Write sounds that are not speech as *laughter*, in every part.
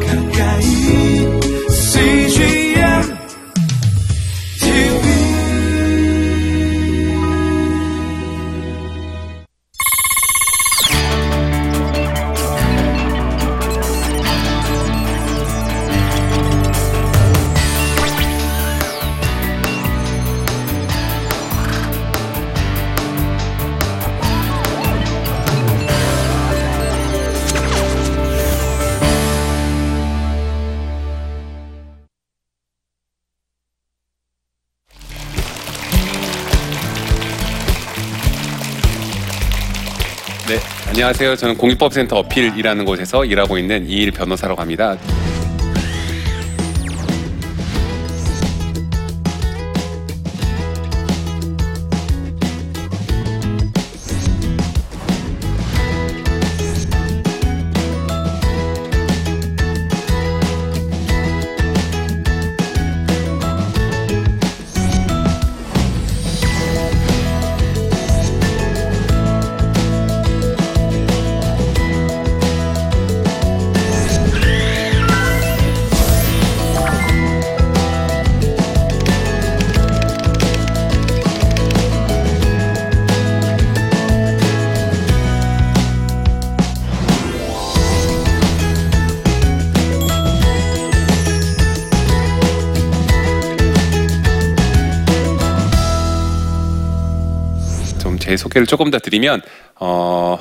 가까 안녕하세요. 저는 공익법센터 어필이라는 곳에서 일하고 있는 이일 변호사라고 합니다. 소개를 조금 더 드리면 어,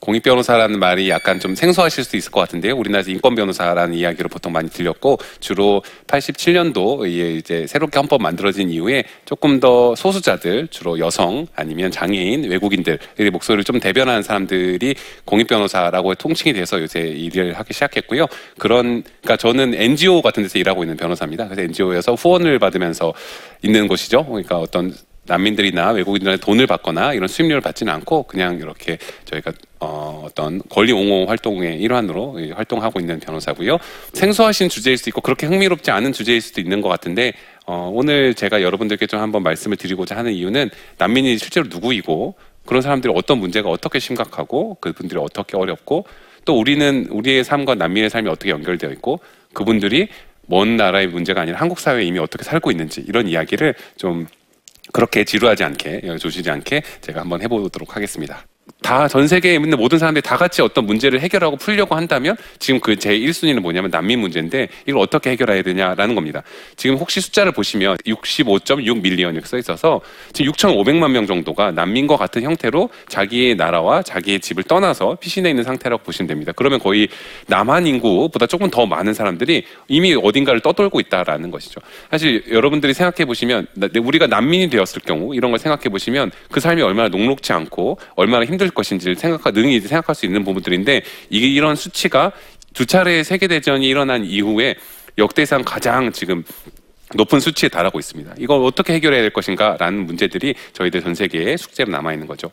공익 변호사라는 말이 약간 좀 생소하실 수 있을 것 같은데요. 우리나라에서 인권 변호사라는 이야기를 보통 많이 들렸고 주로 87년도에 이제 새롭게 헌법 만들어진 이후에 조금 더 소수자들 주로 여성 아니면 장애인 외국인들의 목소리를 좀 대변하는 사람들이 공익 변호사라고 통칭이 돼서 요새 일을 하기 시작했고요. 그런 그러니까 저는 NGO 같은 데서 일하고 있는 변호사입니다. 그래서 NGO에서 후원을 받으면서 있는 곳이죠. 그러니까 어떤 난민들이나 외국인들한테 돈을 받거나 이런 수입료를 받지는 않고 그냥 이렇게 저희가 어, 어떤 권리 옹호 활동의 일환으로 이 활동하고 있는 변호사고요. 생소하신 주제일 수도 있고 그렇게 흥미롭지 않은 주제일 수도 있는 것 같은데 어, 오늘 제가 여러분들께 좀 한번 말씀을 드리고자 하는 이유는 난민이 실제로 누구이고 그런 사람들이 어떤 문제가 어떻게 심각하고 그분들이 어떻게 어렵고 또 우리는 우리의 삶과 난민의 삶이 어떻게 연결되어 있고 그분들이 먼 나라의 문제가 아니라 한국 사회에 이미 어떻게 살고 있는지 이런 이야기를 좀 그렇게 지루하지 않게 조시지 않게 제가 한번 해보도록 하겠습니다. 다 전 세계에 있는 모든 사람들이 다 같이 어떤 문제를 해결하고 풀려고 한다면 지금 그 제 1순위는 뭐냐면 난민 문제인데 이걸 어떻게 해결해야 되냐라는 겁니다. 지금 혹시 숫자를 보시면 65.6 밀리언 이렇게 써 있어서 지금 6,500만 명 정도가 난민과 같은 형태로 자기의 나라와 자기의 집을 떠나서 피신해 있는 상태라고 보시면 됩니다. 그러면 거의 남한 인구보다 조금 더 많은 사람들이 이미 어딘가를 떠돌고 있다라는 것이죠. 사실 여러분들이 생각해 보시면 나- 우리가 난민이 되었을 경우 이런 걸 생각해 보시면 그 삶이 얼마나 녹록지 않고 얼마나 힘들 것인지를 생각하 능히 생각할 수 있는 부분들인데 이게 이런 수치가 두 차례 세계 대전이 일어난 이후에 역대상 가장 지금 높은 수치에 달하고 있습니다. 이걸 어떻게 해결해야 될 것인가라는 문제들이 저희들 전 세계에 숙제로 남아 있는 거죠.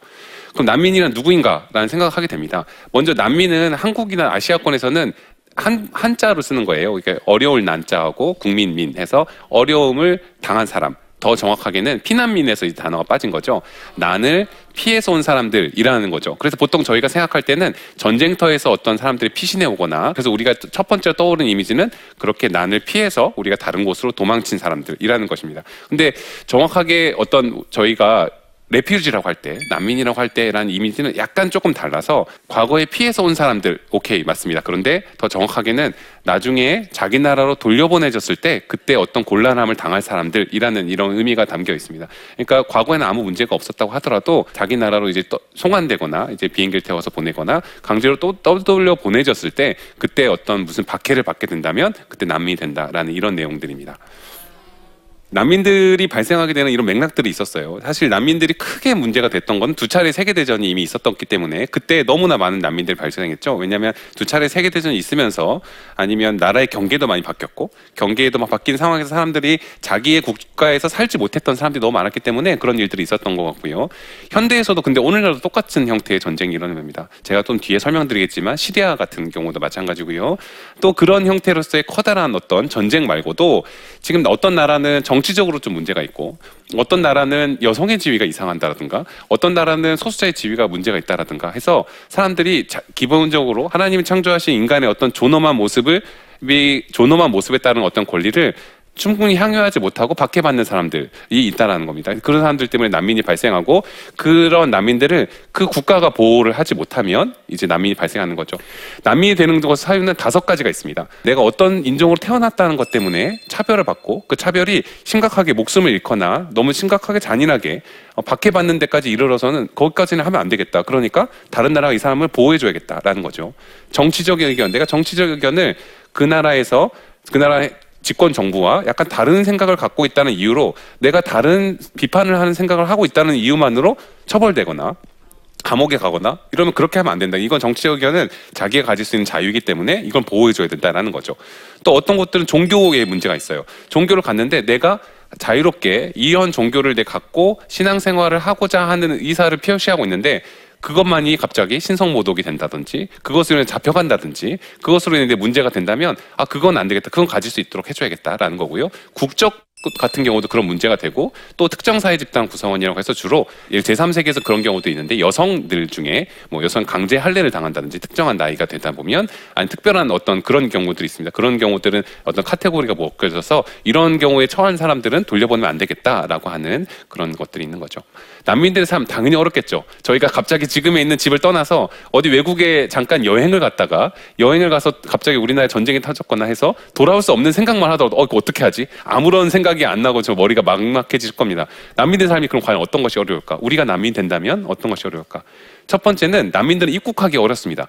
그럼 난민이란 누구인가라는 생각을 하게 됩니다. 먼저 난민은 한국이나 아시아권에서는 한 한자로 쓰는 거예요. 그러니까 어려울 난자하고 국민민 해서 어려움을 당한 사람. 더 정확하게는 피난민에서 이 단어가 빠진 거죠. 난을 피해서 온 사람들이라는 거죠. 그래서 보통 저희가 생각할 때는 전쟁터에서 어떤 사람들이 피신해 오거나 그래서 우리가 첫 번째 떠오르는 이미지는 그렇게 난을 피해서 우리가 다른 곳으로 도망친 사람들이라는 것입니다. 근데 정확하게 어떤 저희가 레퓨지라고 할 때, 난민이라고 할 때라는 이미지는 약간 조금 달라서 과거에 피해서 온 사람들, 오케이, 맞습니다. 그런데 더 정확하게는 나중에 자기 나라로 돌려보내졌을 때 그때 어떤 곤란함을 당할 사람들이라는 이런 의미가 담겨 있습니다. 그러니까 과거에는 아무 문제가 없었다고 하더라도 자기 나라로 이제 떠- 송환되거나 이제 비행기를 태워서 보내거나 강제로 또 떠돌려 보내졌을 때 그때 어떤 무슨 박해를 받게 된다면 그때 난민이 된다라는 이런 내용들입니다. 난민들이 발생하게 되는 이런 맥락들이 있었어요. 사실 난민들이 크게 문제가 됐던 건 두 차례 세계대전이 이미 있었기 때문에 그때 너무나 많은 난민들이 발생했죠. 왜냐하면 두 차례 세계대전이 있으면서 아니면 나라의 경계도 많이 바뀌었고 경계도 막 바뀐 상황에서 사람들이 자기의 국가에서 살지 못했던 사람들이 너무 많았기 때문에 그런 일들이 있었던 것 같고요. 현대에서도 근데 오늘날도 똑같은 형태의 전쟁이 일어나는 겁니다. 제가 좀 뒤에 설명드리겠지만 시리아 같은 경우도 마찬가지고요. 또 그런 형태로서의 커다란 어떤 전쟁 말고도 지금 어떤 나라는 정 치적으로 좀 문제가 있고 어떤 나라는 여성의 지위가 이상한다라든가 어떤 나라는 소수자의 지위가 문제가 있다라든가 해서 사람들이 자- 기본적으로 하나님이 창조하신 인간의 어떤 존엄한 모습을 존엄한 모습에 따른 어떤 권리를 충분히 향유하지 못하고 박해받는 사람들이 있다라는 겁니다. 그런 사람들 때문에 난민이 발생하고 그런 난민들을 그 국가가 보호를 하지 못하면 이제 난민이 발생하는 거죠. 난민이 되는 것 사유는 다섯 가지가 있습니다. 내가 어떤 인종으로 태어났다는 것 때문에 차별을 받고 그 차별이 심각하게 목숨을 잃거나 너무 심각하게 잔인하게 어, 박해받는 데까지 이르러서는 거기까지는 하면 안 되겠다. 그러니까 다른 나라가 이 사람을 보호해줘야겠다라는 거죠. 정치적 의견, 내가 정치적 의견을 그 나라에서 그 나라의 집권 정부와 약간 다른 생각을 갖고 있다는 이유로 내가 다른 비판을 하는 생각을 하고 있다는 이유만으로 처벌되거나 감옥에 가거나 이러면 그렇게 하면 안 된다. 이건 정치적 의견은 자기가 가질 수 있는 자유이기 때문에 이건 보호해줘야 된다라는 거죠. 또 어떤 것들은 종교의 문제가 있어요. 종교를 갔는데 내가 자유롭게 이런 종교를 내 갖고 신앙생활을 하고자 하는 의사를 표시하고 있는데 그것만이 갑자기 신성 모독이 된다든지 그것으로 인해 잡혀간다든지 그것으로 인해 문제가 된다면 아 그건 안 되겠다 그건 가질 수 있도록 해줘야겠다라는 거고요 국적 같은 경우도 그런 문제가 되고 또 특정 사회 집단 구성원이라고 해서 주로 제3세계에서 그런 경우도 있는데 여성들 중에 뭐 여성 강제 할례를 당한다든지 특정한 나이가 되다 보면 아니 특별한 어떤 그런 경우들이 있습니다. 그런 경우들은 어떤 카테고리가 먹혀져서 이런 경우에 처한 사람들은 돌려보내면 안 되겠다라고 하는 그런 것들이 있는 거죠. 난민들의 삶 당연히 어렵겠죠. 저희가 갑자기 지금에 있는 집을 떠나서 어디 외국에 잠깐 여행을 갔다가 여행을 가서 갑자기 우리나라에 전쟁이 터졌거나 해서 돌아올 수 없는 생각만 하더라도 어, 어떻게 하지? 아무런 생각이 안 나고 저 머리가 막막해질 겁니다. 난민들 삶이 그럼 과연 어떤 것이 어려울까? 우리가 난민 된다면 어떤 것이 어려울까? 첫 번째는 난민들은 입국하기 어렵습니다.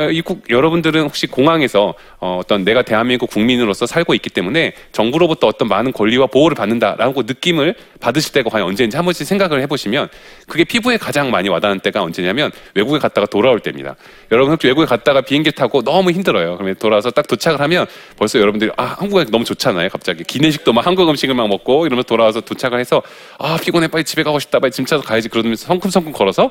어, 입국 여러분들은 혹시 공항에서 어, 어떤 내가 대한민국 국민으로서 살고 있기 때문에 정부로부터 어떤 많은 권리와 보호를 받는다라고 느낌을 받으실 때가 과연 언제인지 한 번씩 생각을 해보시면 그게 피부에 가장 많이 와닿는 때가 언제냐면 외국에 갔다가 돌아올 때입니다. 여러분 혹시 외국에 갔다가 비행기 타고 너무 힘들어요. 그러면 돌아와서 딱 도착을 하면 벌써 여러분들이 아 한국에 너무 좋잖아요. 갑자기 기내식도 막 한국 음식을 막 먹고 이러면서 돌아와서 도착을 해서 아 피곤해 빨리 집에 가고 싶다 빨리 짐 차서 가야지 그러면서 성큼성큼 걸어서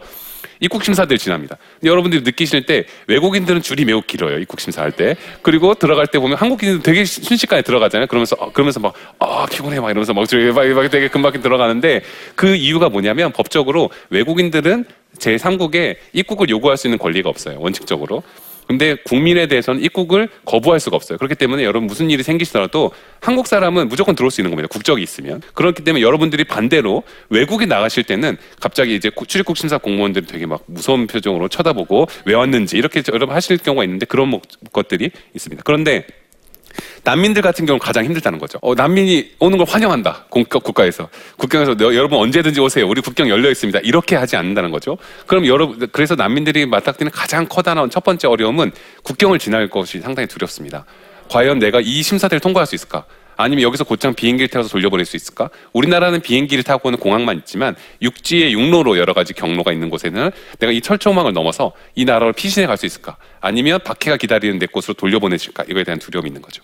입국 심사들 지납니다. 여러분들이 느끼실 때 외국인들은 줄이 매우 길어요. 입국 심사할 때. 그리고 들어갈 때 보면 한국인들은 되게 순식간에 들어가잖아요. 그러면서 어, 그러면서 막 아, 피곤해 막 이러면서 막, 막, 막 되게 금방 들어가는데 그 이유가 뭐냐면 법적으로 외국인들은 제3국에 입국을 요구할 수 있는 권리가 없어요. 원칙적으로. 근데 국민에 대해서는 입국을 거부할 수가 없어요. 그렇기 때문에 여러분 무슨 일이 생기시더라도 한국 사람은 무조건 들어올 수 있는 겁니다. 국적이 있으면. 그렇기 때문에 여러분들이 반대로 외국에 나가실 때는 갑자기 이제 출입국 심사 공무원들이 되게 막 무서운 표정으로 쳐다보고 왜 왔는지 이렇게 여러분 하실 경우가 있는데 그런 것들이 있습니다. 그런데 난민들 같은 경우는 가장 힘들다는 거죠. 어, 난민이 오는 걸 환영한다. 국가, 국가에서. 국경에서 너, 여러분 언제든지 오세요. 우리 국경 열려 있습니다. 이렇게 하지 않는다는 거죠. 그럼 여러분, 그래서 난민들이 맞닥뜨리는 가장 커다란 첫 번째 어려움은 국경을 지날 것이 상당히 두렵습니다. 과연 내가 이 심사대를 통과할 수 있을까? 아니면 여기서 곧장 비행기를 태워서 돌려보낼 수 있을까? 우리나라는 비행기를 타고는 공항만 있지만 육지의 육로로 여러 가지 경로가 있는 곳에는 내가 이 철조망을 넘어서 이 나라를 피신해 갈 수 있을까? 아니면 박해가 기다리는 내 곳으로 돌려보내실까? 이거에 대한 두려움이 있는 거죠.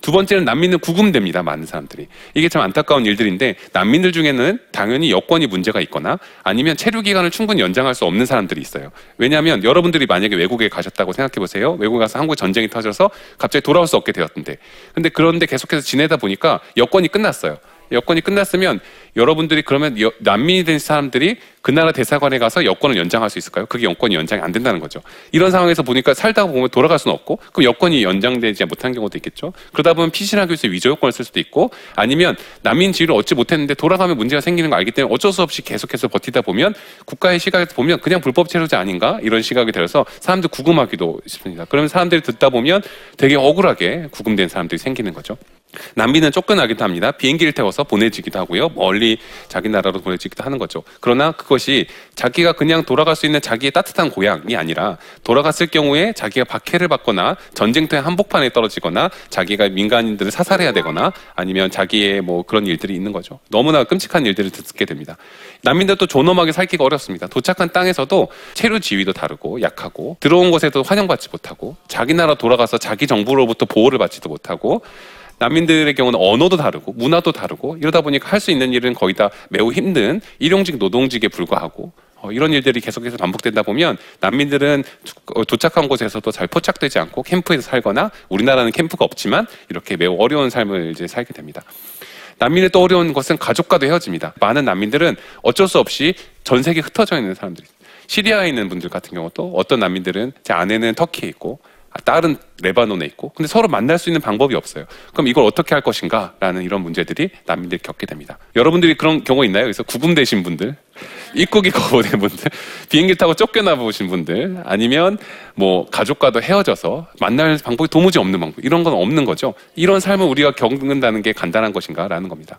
두 번째는 난민은 구금됩니다. 많은 사람들이. 이게 참 안타까운 일들인데 난민들 중에는 당연히 여권이 문제가 있거나 아니면 체류 기간을 충분히 연장할 수 없는 사람들이 있어요. 왜냐하면 여러분들이 만약에 외국에 가셨다고 생각해 보세요. 외국에 가서 한국 전쟁이 터져서 갑자기 돌아올 수 없게 되었는데. 근데 그런데 계속해서 지내다 보니까 여권이 끝났어요. 여권이 끝났으면 여러분들이 그러면 여, 난민이 된 사람들이 그 나라 대사관에 가서 여권을 연장할 수 있을까요? 그게 여권이 연장이 안 된다는 거죠. 이런 상황에서 보니까 살다가 보면 돌아갈 수는 없고 그럼 여권이 연장되지 못한 경우도 있겠죠. 그러다 보면 피신하기 위해서 위조 여권을 쓸 수도 있고 아니면 난민 지위를 얻지 못했는데 돌아가면 문제가 생기는 걸 알기 때문에 어쩔 수 없이 계속해서 버티다 보면 국가의 시각에서 보면 그냥 불법 체류자 아닌가 이런 시각이 들어서 사람들 구금하기도 싶습니다. 그러면 사람들이 듣다 보면 되게 억울하게 구금된 사람들이 생기는 거죠. 난민은 쫓겨나기도 합니다. 비행기를 태워서 보내지기도 하고요. 멀리 자기 나라로 보내지기도 하는 거죠. 그러나 그것이 자기가 그냥 돌아갈 수 있는 자기의 따뜻한 고향이 아니라 돌아갔을 경우에 자기가 박해를 받거나 전쟁터의 한복판에 떨어지거나 자기가 민간인들을 사살해야 되거나 아니면 자기의 뭐 그런 일들이 있는 거죠. 너무나 끔찍한 일들을 듣게 됩니다. 난민들도 존엄하게 살기가 어렵습니다. 도착한 땅에서도 체류 지위도 다르고 약하고 들어온 곳에도 환영받지 못하고 자기 나라 돌아가서 자기 정부로부터 보호를 받지도 못하고 난민들의 경우는 언어도 다르고 문화도 다르고 이러다 보니까 할 수 있는 일은 거의 다 매우 힘든 일용직 노동직에 불과하고 어, 이런 일들이 계속해서 반복된다 보면 난민들은 어, 도착한 곳에서도 잘 포착되지 않고 캠프에서 살거나 우리나라는 캠프가 없지만 이렇게 매우 어려운 삶을 이제 살게 됩니다. 난민의 또 어려운 것은 가족과도 헤어집니다. 많은 난민들은 어쩔 수 없이 전 세계에 흩어져 있는 사람들이 시리아에 있는 분들 같은 경우도 어떤 난민들은 제 아내는 터키에 있고 딸은 레바논에 있고 근데 서로 만날 수 있는 방법이 없어요. 그럼 이걸 어떻게 할 것인가라는 이런 문제들이 난민들이 겪게 됩니다. 여러분들이 그런 경우 있나요? 그래서 구금되신 분들, 입국이 *laughs* 거부된 분들, 비행기 타고 쫓겨나 보신 분들, 아니면 뭐 가족과도 헤어져서 만날 방법이 도무지 없는 방법 이런 건 없는 거죠. 이런 삶을 우리가 겪는다는 게 간단한 것인가라는 겁니다.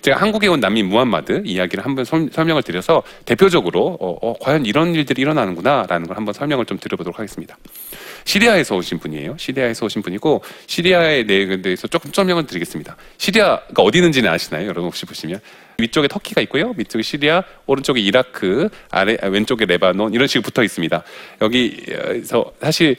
제가 한국에 온 난민 무함마드 이야기를 한번 설- 설명을 드려서 대표적으로 어, 어, 과연 이런 일들이 일어나는구나라는 걸 한번 설명을 좀 드려보도록 하겠습니다. 시리아에서 오신 분이에요. 시리아에서 오신 분이고 시리아의 대해서 조금 설명을 드리겠습니다. 시리아가 어디 있는지는 아시나요? 여러분 혹시 보시면 위쪽에 터키가 있고요. 밑쪽에 시리아, 오른쪽에 이라크, 아래 아, 왼쪽에 레바논 이런 식으로 붙어 있습니다. 여기서 사실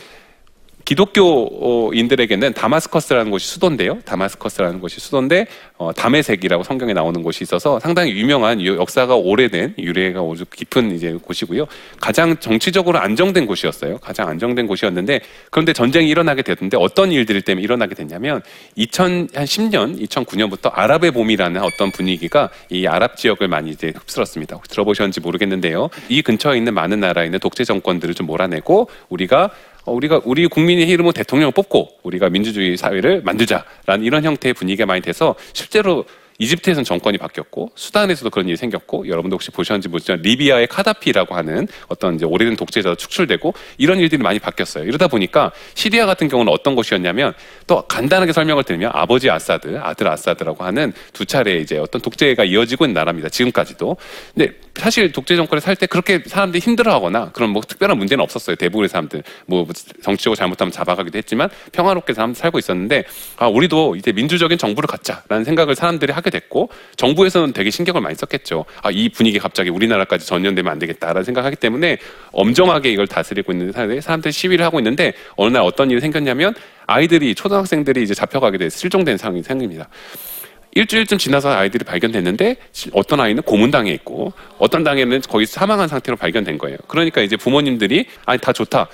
기독교인들에게는 다마스커스라는 곳이 수도인데요. 다마스커스라는 곳이 수도인데 어, 담에색이라고 성경에 나오는 곳이 있어서 상당히 유명한 유- 역사가 오래된 유래가 아주 깊은 이제 곳이고요. 가장 정치적으로 안정된 곳이었어요. 가장 안정된 곳이었는데 그런데 전쟁이 일어나게 되던데 어떤 일들 때문에 일어나게 됐냐면 2010년, 2009년부터 아랍의 봄이라는 어떤 분위기가 이 아랍 지역을 많이 이제 흡수했습니다. 혹시 들어보셨는지 모르겠는데요. 이 근처에 있는 많은 나라에 있는 독재 정권들을 좀 몰아내고 우리가 어, 우리가 우리 국민의 이름으로 대통령을 뽑고 우리가 민주주의 사회를 만들자라는 이런 형태의 분위기가 많이 돼서 실제로 이집트에서는 정권이 바뀌었고 수단에서도 그런 일이 생겼고 여러분도 혹시 보셨는지 모르지만 리비아의 카다피라고 하는 어떤 이제 오래된 독재자가 축출되고 이런 일들이 많이 바뀌었어요. 이러다 보니까 시리아 같은 경우는 어떤 곳이었냐면 또 간단하게 설명을 드리면 아버지 아사드, 아들 아사드라고 하는 두 차례 이제 어떤 독재가 이어지고 있는 나라입니다. 지금까지도. 근데 사실 독재 정권에 살 때 그렇게 사람들이 힘들어하거나 그런 뭐 특별한 문제는 없었어요. 대부분의 사람들 뭐 정치적으로 잘못하면 잡아가기도 했지만 평화롭게 사람 살고 있었는데 아 우리도 이제 민주적인 정부를 갖자라는 생각을 사람들이 하게 됐고 정부에서는 되게 신경을 많이 썼겠죠. 아 이 분위기 갑자기 우리나라까지 전염되면 안 되겠다라는 생각하기 때문에 엄정하게 이걸 다스리고 있는 사람들이 사람들이 시위를 하고 있는데 어느 날 어떤 일이 생겼냐면 아이들이 초등학생들이 이제 잡혀가게 돼 실종된 상황이 생깁니다. 일주일쯤 지나서 아이들이 발견됐는데 시- 어떤 아이는 고문당해 있고 어떤 당에는 거의 사망한 상태로 발견된 거예요. 그러니까 이제 부모님들이 아니 다 좋다.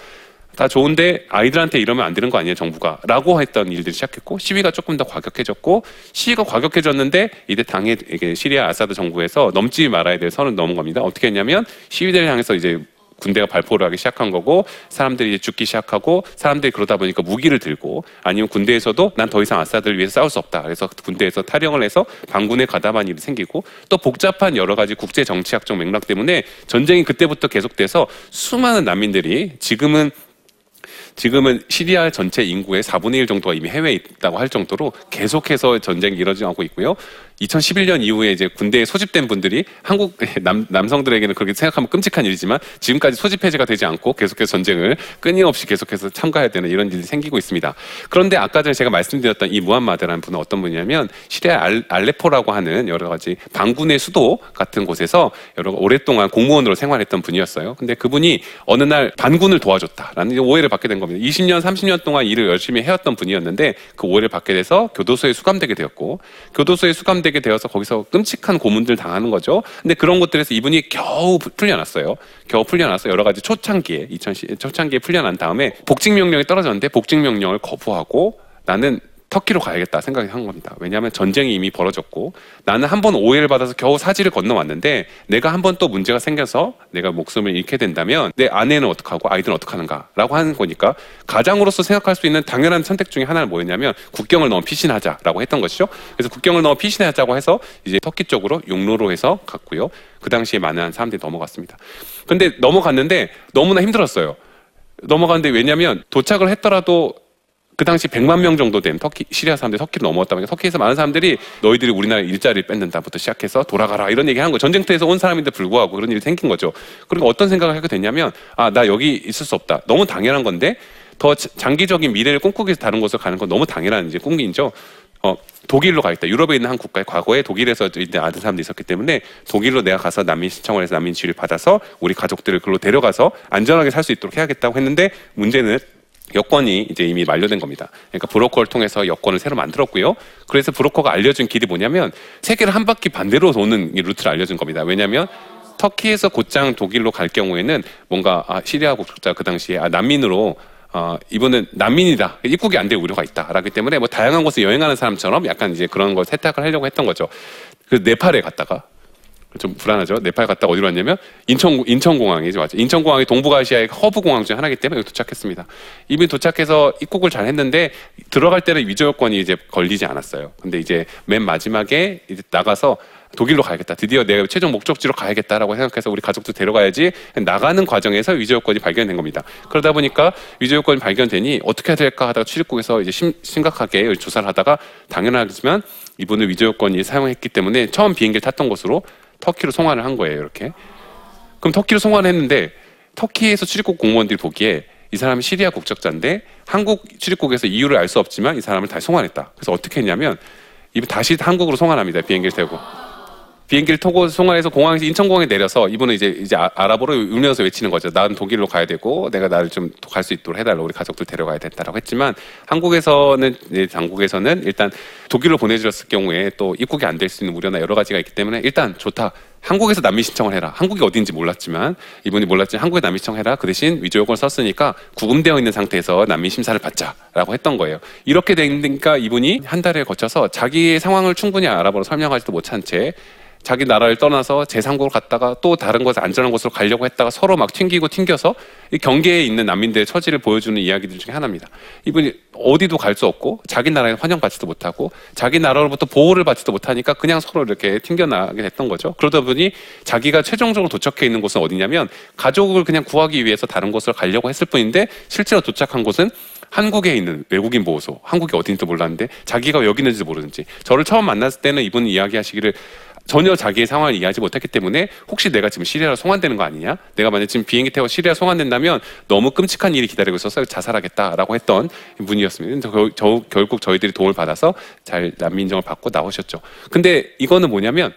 다 좋은데 아이들한테 이러면 안 되는 거 아니에요 정부가 라고 했던 일들이 시작했고 시위가 조금 더 과격해졌고 시위가 과격해졌는데 이때 당의 이게 시리아 아사드 정부에서 넘지 말아야 될 선을 넘은 겁니다 어떻게 했냐면 시위대를 향해서 이제 군대가 발포를 하기 시작한 거고 사람들이 이제 죽기 시작하고 사람들이 그러다 보니까 무기를 들고 아니면 군대에서도 난 더 이상 아사드를 위해서 싸울 수 없다. 그래서 군대에서 탈영을 해서 반군에 가담한 일이 생기고 또 복잡한 여러 가지 국제 정치학적 맥락 때문에 전쟁이 그때부터 계속돼서 수많은 난민들이 지금은 지금은 시리아 전체 인구의 4분의 1 정도가 이미 해외에 있다고 할 정도로 계속해서 전쟁이 이뤄지고 있고요. 2011년 이후에 이제 군대에 소집된 분들이 한국 남, 남성들에게는 그렇게 생각하면 끔찍한 일이지만 지금까지 소집 해제가 되지 않고 계속해서 전쟁을 끊임없이 계속해서 참가해야 되는 이런 일이 생기고 있습니다. 그런데 아까 전에 제가 말씀드렸던 이 무함마드라는 분은 어떤 분이냐면 시리아 알, 알레포라고 하는 여러 가지 반군의 수도 같은 곳에서 여러 오랫동안 공무원으로 생활했던 분이었어요. 근데 그분이 어느 날 반군을 도와줬다라는 오해를 받게 된 겁니다. 20년, 30년 동안 일을 열심히 해왔던 분이었는데 그 오해를 받게 돼서 교도소에 수감되게 되었고 교도소에 수감 되게 되어서 거기서 끔찍한 고문들 당하는 거죠. 근데 그런 것들에서 이분이 겨우 풀려났어요. 겨우 풀려나서 여러 가지 초창기에 2010 초창기에 풀려난 다음에 복직 명령이 떨어졌는데 복직 명령을 거부하고 나는 터키로 가야겠다 생각이 한 겁니다. 왜냐하면 전쟁이 이미 벌어졌고 나는 한 번 오해를 받아서 겨우 사지를 건너왔는데 내가 한 번 또 문제가 생겨서 내가 목숨을 잃게 된다면 내 아내는 어떡하고 아이들은 어떡하는가라고 하는 거니까 가장으로서 생각할 수 있는 당연한 선택 중에 하나는 뭐였냐면 국경을 넘어 피신하자라고 했던 것이죠. 그래서 국경을 넘어 피신하자고 해서 이제 터키 쪽으로 육로로 해서 갔고요. 그 당시에 많은 사람들이 넘어갔습니다. 근데 넘어갔는데 너무나 힘들었어요. 넘어갔는데 왜냐하면 도착을 했더라도 그 당시 100만 명 정도 된 터키 시리아 사람들이 터키를 넘어왔다 보니까 터키에서 많은 사람들이 너희들이 우리나라 일자리를 뺏는다부터 시작해서 돌아가라 이런 얘기 하는 거예요. 전쟁터에서 온 사람인데 불구하고 그런 일이 생긴 거죠. 그러니까 어떤 생각을 하게 됐냐면 아 나 여기 있을 수 없다. 너무 당연한 건데 더 자- 장기적인 미래를 꿈꾸기 위해서 다른 곳으로 가는 건 너무 당연한 이제 꿈이죠. 어, 독일로 가겠다. 유럽에 있는 한 국가에 과거에 독일에서 이제 아는 사람도 있었기 때문에 독일로 내가 가서 난민 신청을 해서 난민 지위를 받아서 우리 가족들을 그걸로 데려가서 안전하게 살 수 있도록 해야겠다고 했는데 문제는 여권이 이제 이미 만료된 겁니다. 그러니까 브로커를 통해서 여권을 새로 만들었고요. 그래서 브로커가 알려준 길이 뭐냐면 세계를 한 바퀴 반대로 도는 이 루트를 알려준 겁니다. 왜냐하면 터키에서 곧장 독일로 갈 경우에는 뭔가 아, 시리아 국적자 그 당시에 아, 난민으로 어, 이분은 난민이다. 입국이 안 될 우려가 있다. 라기 때문에 뭐 다양한 곳을 여행하는 사람처럼 약간 이제 그런 걸 세탁을 하려고 했던 거죠. 그 네팔에 갔다가 좀 불안하죠. 네팔 갔다가 어디로 왔냐면 인천 인천공항이죠, 맞죠? 인천공항이 동북아시아의 허브 공항 중 하나이기 때문에 여기 도착했습니다. 이미 도착해서 입국을 잘 했는데 들어갈 때는 위조 여권이 이제 걸리지 않았어요. 근데 이제 맨 마지막에 이제 나가서 독일로 가야겠다. 드디어 내가 최종 목적지로 가야겠다라고 생각해서 우리 가족도 데려가야지 나가는 과정에서 위조 여권이 발견된 겁니다. 그러다 보니까 위조 여건이 발견되니 어떻게 해야 될까 하다가 출입국에서 이제 심, 심각하게 조사를 하다가 당연하지만 이분을 위조 여건이 사용했기 때문에 처음 비행기를 탔던 곳으로 터키로 송환을 한 거예요. 이렇게. 그럼 터키로 송환을 했는데 터키에서 출입국 공무원들이 보기에 이 사람이 시리아 국적자인데 한국 출입국에서 이유를 알 수 없지만 이 사람을 다시 송환했다. 그래서 어떻게 했냐면 이분 다시 한국으로 송환합니다. 비행기를 타고. 비행기를 타고 송환해서 공항에서 인천공항에 내려서 이분은 이제 이제 아- 아랍어로 울면서 외치는 거죠. 난 독일로 가야 되고 내가 나를 좀 갈 수 있도록 해달라. 우리 가족들 데려가야 된다라고 했지만 한국에서는 이제 당국에서는 일단 독일로 보내주었을 경우에 또 입국이 안 될 수 있는 우려나 여러 가지가 있기 때문에 일단 좋다. 한국에서 난민 신청을 해라. 한국이 어딘지 몰랐지만 이분이 몰랐지만 한국에 난민 신청해라. 그 대신 위조 요건을 썼으니까 구금되어 있는 상태에서 난민 심사를 받자라고 했던 거예요. 이렇게 되니까 이분이 한 달에 거쳐서 자기의 상황을 충분히 알아보러 설명하지도 못한 채 자기 나라를 떠나서 제3국으로 갔다가 또 다른 곳에 안전한 곳으로 가려고 했다가 서로 막 튕기고 튕겨서 이 경계에 있는 난민들의 처지를 보여주는 이야기들 중에 하나입니다. 이분이 어디도 갈 수 없고 자기 나라에 환영받지도 못하고 자기 나라로부터 보호를 받지도 못하니까 그냥 서로 이렇게 튕겨나가게 됐던 거죠. 그러다 보니 자기가 최종적으로 도착해 있는 곳은 어디냐면 가족을 그냥 구하기 위해서 다른 곳을 가려고 했을 뿐인데 실제로 도착한 곳은 한국에 있는 외국인 보호소, 한국이 어딘지도 몰랐는데 자기가 여기 있는지도 모르는지 저를 처음 만났을 때는 이분이 이야기하시기를 전혀 자기의 상황을 이해하지 못했기 때문에 혹시 내가 지금 시리아로 송환되는 거 아니냐? 내가 만약 지금 비행기 타고 시리아 송환된다면 너무 끔찍한 일이 기다리고 있어서 자살하겠다라고 했던 분이었습니다. 저, 저, 결국 저희들이 도움을 받아서 잘 난민 인정을 받고 나오셨죠. 근데 이거는 뭐냐면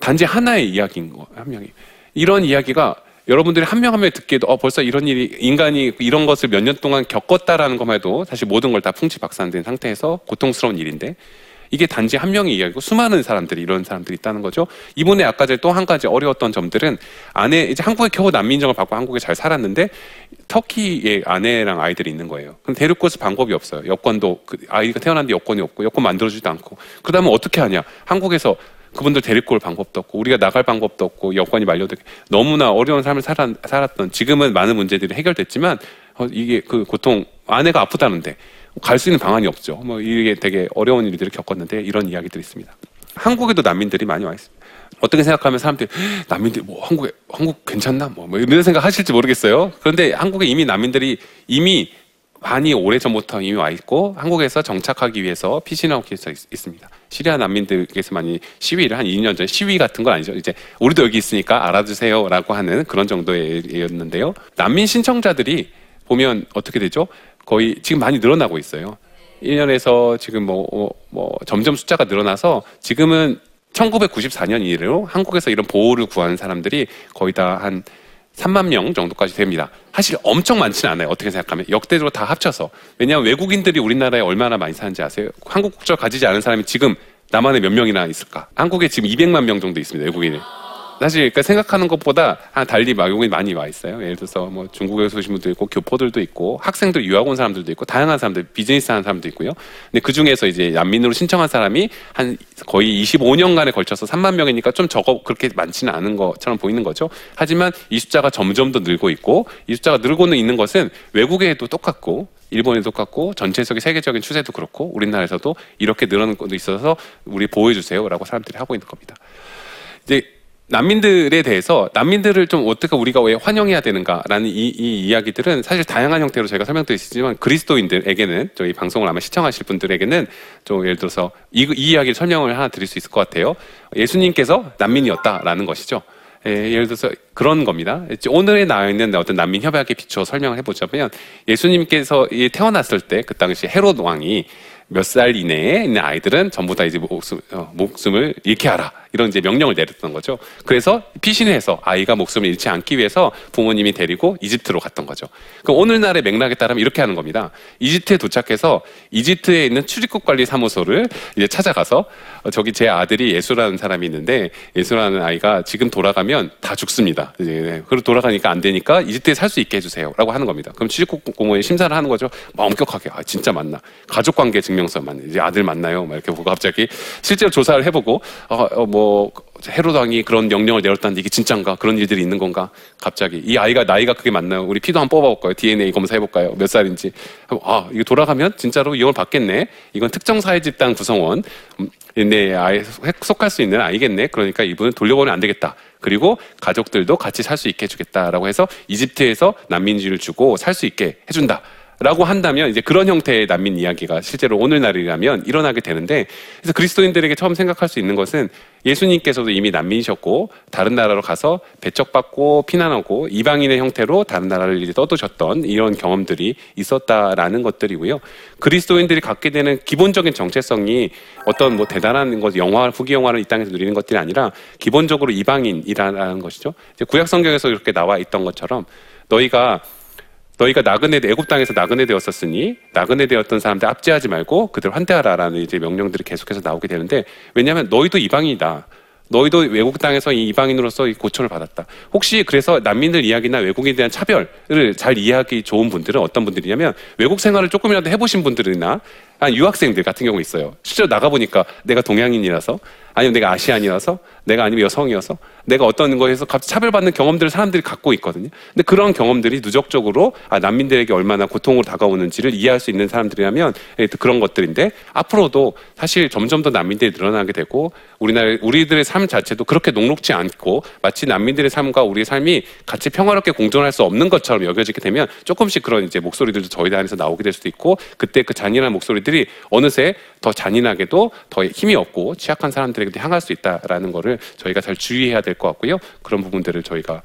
단지 하나의 이야기인 거, 한 명이. 이런 이야기가 여러분들이 한 명 한 명 듣기에도 어, 벌써 이런 일이 인간이 이런 것을 몇 년 동안 겪었다라는 것만 해도 사실 모든 걸 다 풍지 박산된 상태에서 고통스러운 일인데 이게 단지 한 명의 이야기고 수많은 사람들이 이런 사람들이 있다는 거죠. 이번에 아까 전에 또한 가지 어려웠던 점들은 아내 이제 한국에 겨우 난민 인정을 받고 한국에 잘 살았는데 터키에 아내랑 아이들이 있는 거예요. 그럼 데리고 올 방법이 없어요. 여권도 그 아이가 태어났는데 여권이 없고 여권 만들어주지도 않고 그다음에 어떻게 하냐? 한국에서 그분들 데리고 올 방법도 없고 우리가 나갈 방법도 없고 여권이 만료돼 너무나 어려운 삶을 살았, 살았던 지금은 많은 문제들이 해결됐지만 어, 이게 그 고통 아내가 아프다는데 갈 수 있는 방안이 없죠. 뭐 이게 되게 어려운 일들을 겪었는데 이런 이야기들이 있습니다. 한국에도 난민들이 많이 와 있습니다. 어떻게 생각하면 사람들이 "헉, 난민들 뭐 한국에 한국 괜찮나 뭐, 뭐 이런 생각 하실지 모르겠어요. 그런데 한국에 이미 난민들이 이미 많이 오래 전부터 이미 와 있고 한국에서 정착하기 위해서 피신하고 계속 있- 있습니다. 시리아 난민들께서 많이 시위를 한 2년 전에 시위 같은 건 아니죠. 이제 우리도 여기 있으니까 알아주세요라고 하는 그런 정도였는데요. 난민 신청자들이 보면 어떻게 되죠? 거의 지금 많이 늘어나고 있어요. 1년에서 지금 뭐, 어, 뭐 점점 숫자가 늘어나서 지금은 1994년 이래로 한국에서 이런 보호를 구하는 사람들이 거의 다 한 3만 명 정도까지 됩니다. 사실 엄청 많지는 않아요. 어떻게 생각하면 역대적으로 다 합쳐서 왜냐하면 외국인들이 우리나라에 얼마나 많이 사는지 아세요? 한국 국적 가지지 않은 사람이 지금 남한에 몇 명이나 있을까? 한국에 지금 200만 명 정도 있습니다. 외국인이. 사실 그러니까 생각하는 것보다 한 달리 외국인이 많이 와 있어요. 예를 들어서 뭐 중국에서 오신 분도 있고 교포들도 있고 학생들 유학 온 사람들도 있고 다양한 사람들 비즈니스 하는 사람도 있고요. 근데 그 중에서 이제 난민으로 신청한 사람이 한 거의 25년간에 걸쳐서 3만 명이니까 좀 적어 그렇게 많지는 않은 것처럼 보이는 거죠. 하지만 이 숫자가 점점 더 늘고 있고 이 숫자가 늘고는 있는 것은 외국에도 똑같고 일본에도 똑같고 전체적인 세계적인 추세도 그렇고 우리나라에서도 이렇게 늘어나는 것도 있어서 우리 보호해 주세요라고 사람들이 하고 있는 겁니다. 이제 난민들에 대해서 난민들을 좀 어떻게 우리가 왜 환영해야 되는가라는 이, 이 이야기들은 사실 다양한 형태로 제가 설명드리지만 그리스도인들에게는 저희 방송을 아마 시청하실 분들에게는 좀 예를 들어서 이, 이 이야기를 설명을 하나 드릴 수 있을 것 같아요. 예수님께서 난민이었다라는 것이죠. 예, 예를 들어서 그런 겁니다. 오늘에 나와 있는 어떤 난민 협약에 비추어 설명을 해보자면 예수님께서 이 태어났을 때 그 당시 헤롯 왕이 몇 살 이내에 있는 아이들은 전부 다 이제 목숨, 어, 목숨을 잃게 하라. 이런 이제 명령을 내렸던 거죠. 그래서 피신을 해서 아이가 목숨을 잃지 않기 위해서 부모님이 데리고 이집트로 갔던 거죠. 그럼 오늘날의 맥락에 따르면 이렇게 하는 겁니다. 이집트에 도착해서 이집트에 있는 출입국 관리 사무소를 이제 찾아가서 어, 저기 제 아들이 예수라는 사람이 있는데 예수라는 아이가 지금 돌아가면 다 죽습니다. 이제 그리고 돌아가니까 안 되니까 이집트에 살 수 있게 해주세요라고 하는 겁니다. 그럼 출입국 공무원이 심사를 하는 거죠. 막 엄격하게 아 진짜 맞나 가족관계 증명서 맞나 이제 아들 맞나요? 막 이렇게 보고 갑자기 실제로 조사를 해보고 어, 어, 뭐 헤로드 왕이 그런 명령을 내렸다는데 이게 진짠가? 그런 일들이 있는 건가? 갑자기 이 아이가 나이가 그게 맞나요? 우리 피도 한번 뽑아볼까요? DNA 검사해 볼까요? 몇 살인지? 아 이거 돌아가면 진짜로 이걸 받겠네. 이건 특정 사회 집단 구성원 음, 내 아이 속할 수 있는 아이겠네. 그러니까 이분은 돌려보내면 안 되겠다. 그리고 가족들도 같이 살 수 있게 해주겠다라고 해서 이집트에서 난민지를 주고 살 수 있게 해준다. 라고 한다면 이제 그런 형태의 난민 이야기가 실제로 오늘날이라면 일어나게 되는데 그래서 그리스도인들에게 처음 생각할 수 있는 것은 예수님께서도 이미 난민이셨고 다른 나라로 가서 배척받고 피난하고 이방인의 형태로 다른 나라를 이제 떠도셨던 이런 경험들이 있었다라는 것들이고요. 그리스도인들이 갖게 되는 기본적인 정체성이 어떤 뭐 대단한 것 영화 후기 영화를 이 땅에서 누리는 것들이 아니라 기본적으로 이방인이라는 것이죠. 이제 구약 성경에서 이렇게 나와 있던 것처럼 너희가 너희가 나그네 애굽 땅에서 나그네 되었었으니 나그네 되었던 사람들 압제하지 말고 그들 환대하라라는 이제 명령들이 계속해서 나오게 되는데 왜냐하면 너희도 이방인이다. 너희도 외국 땅에서 이 이방인으로서 이 고초를 받았다. 혹시 그래서 난민들 이야기나 외국인에 대한 차별을 잘 이해하기 좋은 분들은 어떤 분들이냐면 외국 생활을 조금이라도 해보신 분들이나 아니 유학생들 같은 경우 있어요. 실제로 나가 보니까 내가 동양인이라서 아니면 내가 아시안이라서 내가 아니면 여성이어서 내가 어떤 거에서 갑자기 차별받는 경험들을 사람들이 갖고 있거든요. 근데 그런 경험들이 누적적으로 아, 난민들에게 얼마나 고통으로 다가오는지를 이해할 수 있는 사람들이라면 예, 또 그런 것들인데 앞으로도 사실 점점 더 난민들이 늘어나게 되고 우리나라 우리들의 삶 자체도 그렇게 녹록지 않고 마치 난민들의 삶과 우리의 삶이 같이 평화롭게 공존할 수 없는 것처럼 여겨지게 되면 조금씩 그런 이제 목소리들도 저희 안에서 나오게 될 수도 있고 그때 그 잔인한 목소리들이 어느새 더 잔인하게도 더 힘이 없고 취약한 사람들에게도 향할 수 있다라는 거를 저희가 잘 주의해야 될 것 같고요. 그런 부분들을 저희가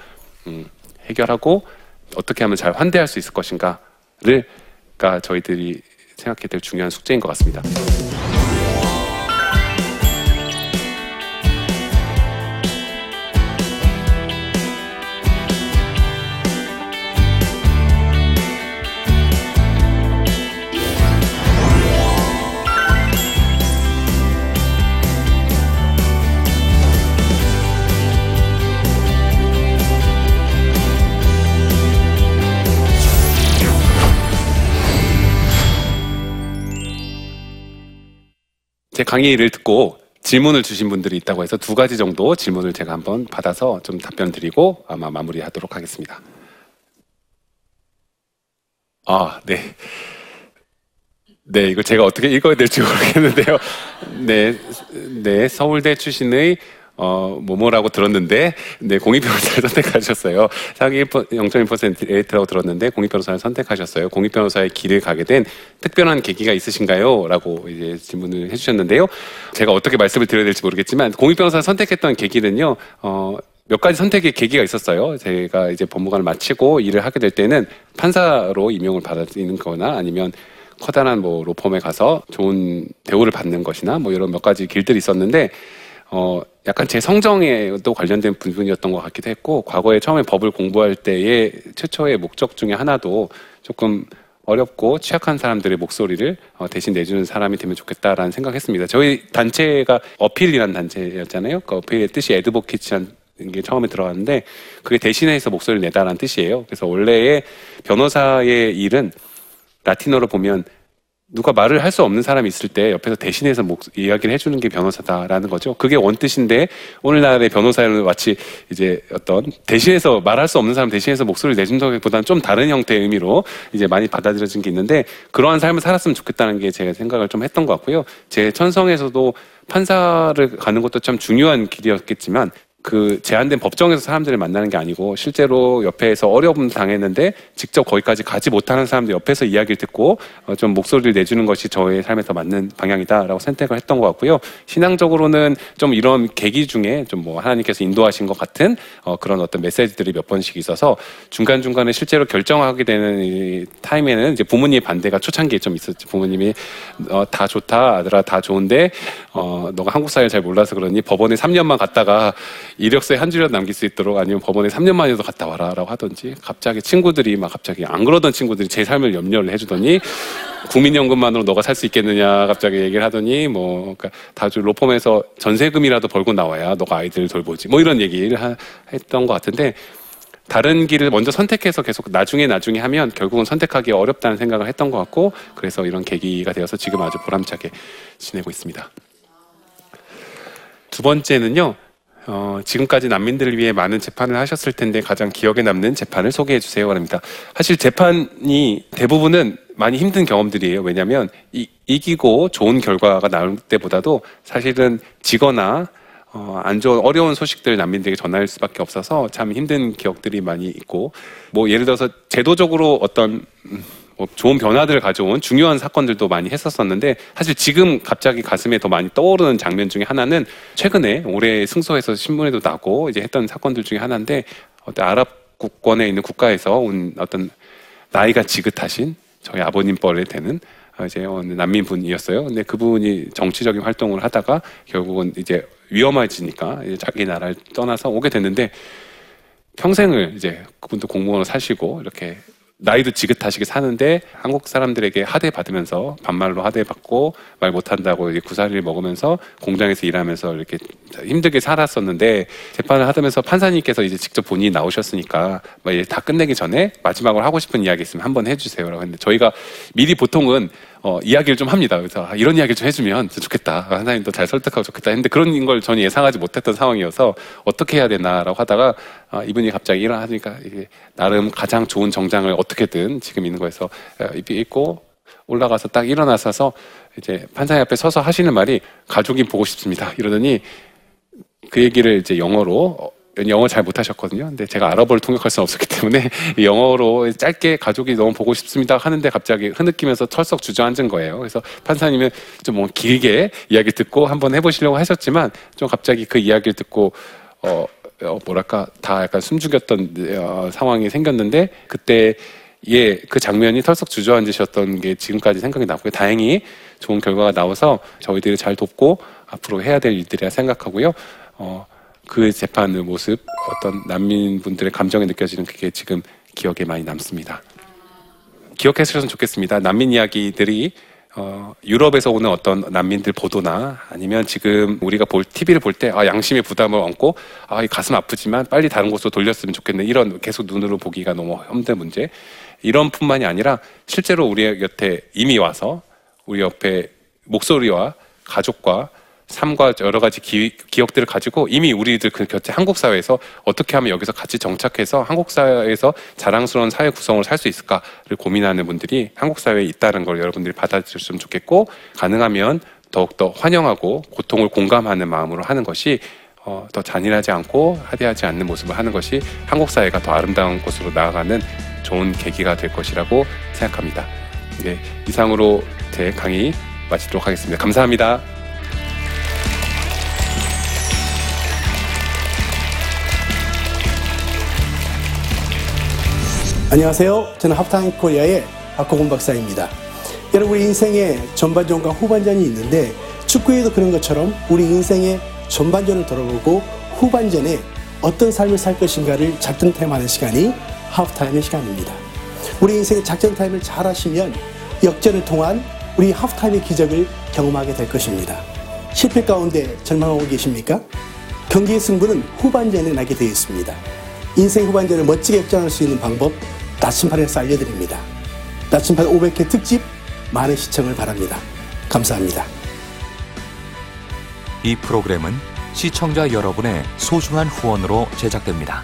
음, 해결하고 어떻게 하면 잘 환대할 수 있을 것인가를 가 저희들이 생각해야 될 중요한 숙제인 것 같습니다. 제 강의를 듣고 질문을 주신 분들이 있다고 해서 두 가지 정도 질문을 제가 한번 받아서 좀 답변 드리고 아마 마무리하도록 하겠습니다. 아, 네. 네, 이거 제가 어떻게 읽어야 될지 모르겠는데요. 네, 네, 서울대 출신의 어, 뭐뭐라고 들었는데, 네, 공익 변호사를 *laughs* 선택하셨어요. 상위 0.1% 엘리트라고 들었는데, 공익 변호사를 선택하셨어요. 공익 변호사의 길을 가게 된 특별한 계기가 있으신가요? 라고 이제 질문을 해주셨는데요. 제가 어떻게 말씀을 드려야 될지 모르겠지만, 공익 변호사를 선택했던 계기는요, 어, 몇 가지 선택의 계기가 있었어요. 제가 이제 법무관을 마치고 일을 하게 될 때는 판사로 임용을 받는 거나 아니면 커다란 뭐 로펌에 가서 좋은 대우를 받는 것이나 뭐 이런 몇 가지 길들이 있었는데 어 약간 제 성정에도 관련된 부분이었던 것 같기도 했고 과거에 처음에 법을 공부할 때의 최초의 목적 중에 하나도 조금 어렵고 취약한 사람들의 목소리를 어, 대신 내주는 사람이 되면 좋겠다라는 생각했습니다. 저희 단체가 어필이라는 단체였잖아요. 그 어필의 뜻이 에드보키치라는 게 처음에 들어갔는데 그게 대신해서 목소리를 내다라는 뜻이에요. 그래서 원래의 변호사의 일은 라틴어로 보면 누가 말을 할 수 없는 사람이 있을 때 옆에서 대신해서 목, 이야기를 해주는 게 변호사다라는 거죠. 그게 원뜻인데 오늘날의 변호사는 마치 이제 어떤 대신해서 말할 수 없는 사람 대신해서 목소리를 내준다기보다는 좀 다른 형태의 의미로 이제 많이 받아들여진 게 있는데 그러한 삶을 살았으면 좋겠다는 게 제가 생각을 좀 했던 것 같고요. 제 천성에서도 판사를 가는 것도 참 중요한 길이었겠지만 그 제한된 법정에서 사람들을 만나는 게 아니고 실제로 옆에서 어려움 당했는데 직접 거기까지 가지 못하는 사람들 옆에서 이야기를 듣고 어, 좀 목소리를 내주는 것이 저의 삶에 서 맞는 방향이다라고 선택을 했던 것 같고요. 신앙적으로는 좀 이런 계기 중에 좀 뭐 하나님께서 인도하신 것 같은 어, 그런 어떤 메시지들이 몇 번씩 있어서 중간 중간에 실제로 결정하게 되는 이 타임에는 이제 부모님의 반대가 초창기에 좀 있었지. 부모님이 어, 다 좋다 아들아 다 좋은데 어, 너가 한국 사회를 잘 몰라서 그러니 법원에 3년만 갔다가 이력서에 한 줄이라도 남길 수 있도록 아니면 법원에 3년 만에도 갔다 와라라고 하던지 갑자기 친구들이 막 갑자기 안 그러던 친구들이 제 삶을 염려를 해주더니 국민연금만으로 너가 살 수 있겠느냐 갑자기 얘기를 하더니 뭐 그러니까 다주 로펌에서 전세금이라도 벌고 나와야 너가 아이들을 돌보지 뭐 이런 얘기를 하, 했던 것 같은데 다른 길을 먼저 선택해서 계속 나중에 나중에 하면 결국은 선택하기 어렵다는 생각을 했던 것 같고 그래서 이런 계기가 되어서 지금 아주 보람차게 지내고 있습니다. 두 번째는요. 어, 지금까지 난민들을 위해 많은 재판을 하셨을 텐데 가장 기억에 남는 재판을 소개해 주세요. 합니다. 사실 재판이 대부분은 많이 힘든 경험들이에요. 왜냐하면 이, 이기고 좋은 결과가 나올 때보다도 사실은 지거나 어, 안 좋은 어려운 소식들 난민들에게 전할 수밖에 없어서 참 힘든 기억들이 많이 있고 뭐 예를 들어서 제도적으로 어떤 음, 뭐 좋은 변화들을 가져온 중요한 사건들도 많이 했었었는데 사실 지금 갑자기 가슴에 더 많이 떠오르는 장면 중에 하나는 최근에 올해 승소해서 신문에도 나고 이제 했던 사건들 중에 하나인데 어떤 아랍 국권에 있는 국가에서 온 어떤 나이가 지긋하신 저희 아버님 뻘에 되는 어, 이제 난민분이었어요. 근데 그분이 정치적인 활동을 하다가 결국은 이제 위험해지니까 이제 자기 나라를 떠나서 오게 됐는데 평생을 이제 그분도 공무원으로 사시고 이렇게 나이도 지긋하시게 사는데 한국 사람들에게 하대 받으면서 반말로 하대 받고 말 못한다고 이제 구사리를 먹으면서 공장에서 일하면서 이렇게 힘들게 살았었는데 재판을 하면서 판사님께서 이제 직접 본인이 나오셨으니까 다 끝내기 전에 마지막으로 하고 싶은 이야기 있으면 한번 해주세요라고 했는데 저희가 미리 보통은 어, 이야기를 좀 합니다. 그래서 아, 이런 이야기를 좀 해주면 좋겠다. 판사님도 잘 설득하고 좋겠다 했는데 그런 걸 전혀 예상하지 못했던 상황이어서 어떻게 해야 되나라고 하다가 아, 이분이 갑자기 일어나니까 이게 나름 가장 좋은 정장을 어떻게든 지금 있는 거에서 어, 입고 올라가서 딱 일어나서서 이제 판사님 앞에 서서 하시는 말이 가족이 보고 싶습니다. 이러더니 그 얘기를 이제 영어로 어, 영어 잘 못하셨거든요. 근데 제가 아랍어를 통역할 수는 없었기 때문에 영어로 짧게 가족이 너무 보고 싶습니다 하는데 갑자기 흐느끼면서 털썩 주저앉은 거예요. 그래서 판사님은 좀 뭐 길게 이야기 듣고 한번 해보시려고 하셨지만 좀 갑자기 그 이야기를 듣고 어, 어 뭐랄까 다 약간 숨죽였던 어, 상황이 생겼는데 그때 예, 그 장면이 털썩 주저앉으셨던 게 지금까지 생각이 나고요. 다행히 좋은 결과가 나와서 저희들이 잘 돕고 앞으로 해야 될 일들이라 생각하고요. 어, 그 재판의 모습, 어떤 난민분들의 감정이 느껴지는 그게 지금 기억에 많이 남습니다. 기억해 주셨으면 좋겠습니다. 난민 이야기들이 어, 유럽에서 오는 어떤 난민들 보도나 아니면 지금 우리가 볼 TV를 볼 때 아, 양심의 부담을 얹고 아, 이 가슴 아프지만 빨리 다른 곳으로 돌렸으면 좋겠네 이런 계속 눈으로 보기가 너무 힘든 문제 이런 뿐만이 아니라 실제로 우리 곁에 이미 와서 우리 옆에 목소리와 가족과 삶과 여러 가지 기, 기억들을 가지고 이미 우리들 그 곁에 한국 사회에서 어떻게 하면 여기서 같이 정착해서 한국 사회에서 자랑스러운 사회 구성을 살 수 있을까를 고민하는 분들이 한국 사회에 있다는 걸 여러분들이 받아주셨으면 좋겠고 가능하면 더욱더 환영하고 고통을 공감하는 마음으로 하는 것이 어, 더 잔인하지 않고 하대하지 않는 모습을 하는 것이 한국 사회가 더 아름다운 곳으로 나아가는 좋은 계기가 될 것이라고 생각합니다. 네, 이상으로 제 강의 마치도록 하겠습니다. 감사합니다. 안녕하세요. 저는 하프타임 코리아의 박호곤 박사입니다. 여러분 우리 인생에 전반전과 후반전이 있는데 축구에도 그런 것처럼 우리 인생의 전반전을 돌아보고 후반전에 어떤 삶을 살 것인가를 작전 타임하는 시간이 하프타임의 시간입니다. 우리 인생의 작전 타임을 잘 하시면 역전을 통한 우리 하프타임의 기적을 경험하게 될 것입니다. 실패 가운데 절망하고 계십니까? 경기의 승부는 후반전에 나게 되어 있습니다. 인생 후반전을 멋지게 역전할 수 있는 방법 나침판에서 알려드립니다. 나침판 500회 특집 많은 시청을 바랍니다. 감사합니다. 이 프로그램은 시청자 여러분의 소중한 후원으로 제작됩니다.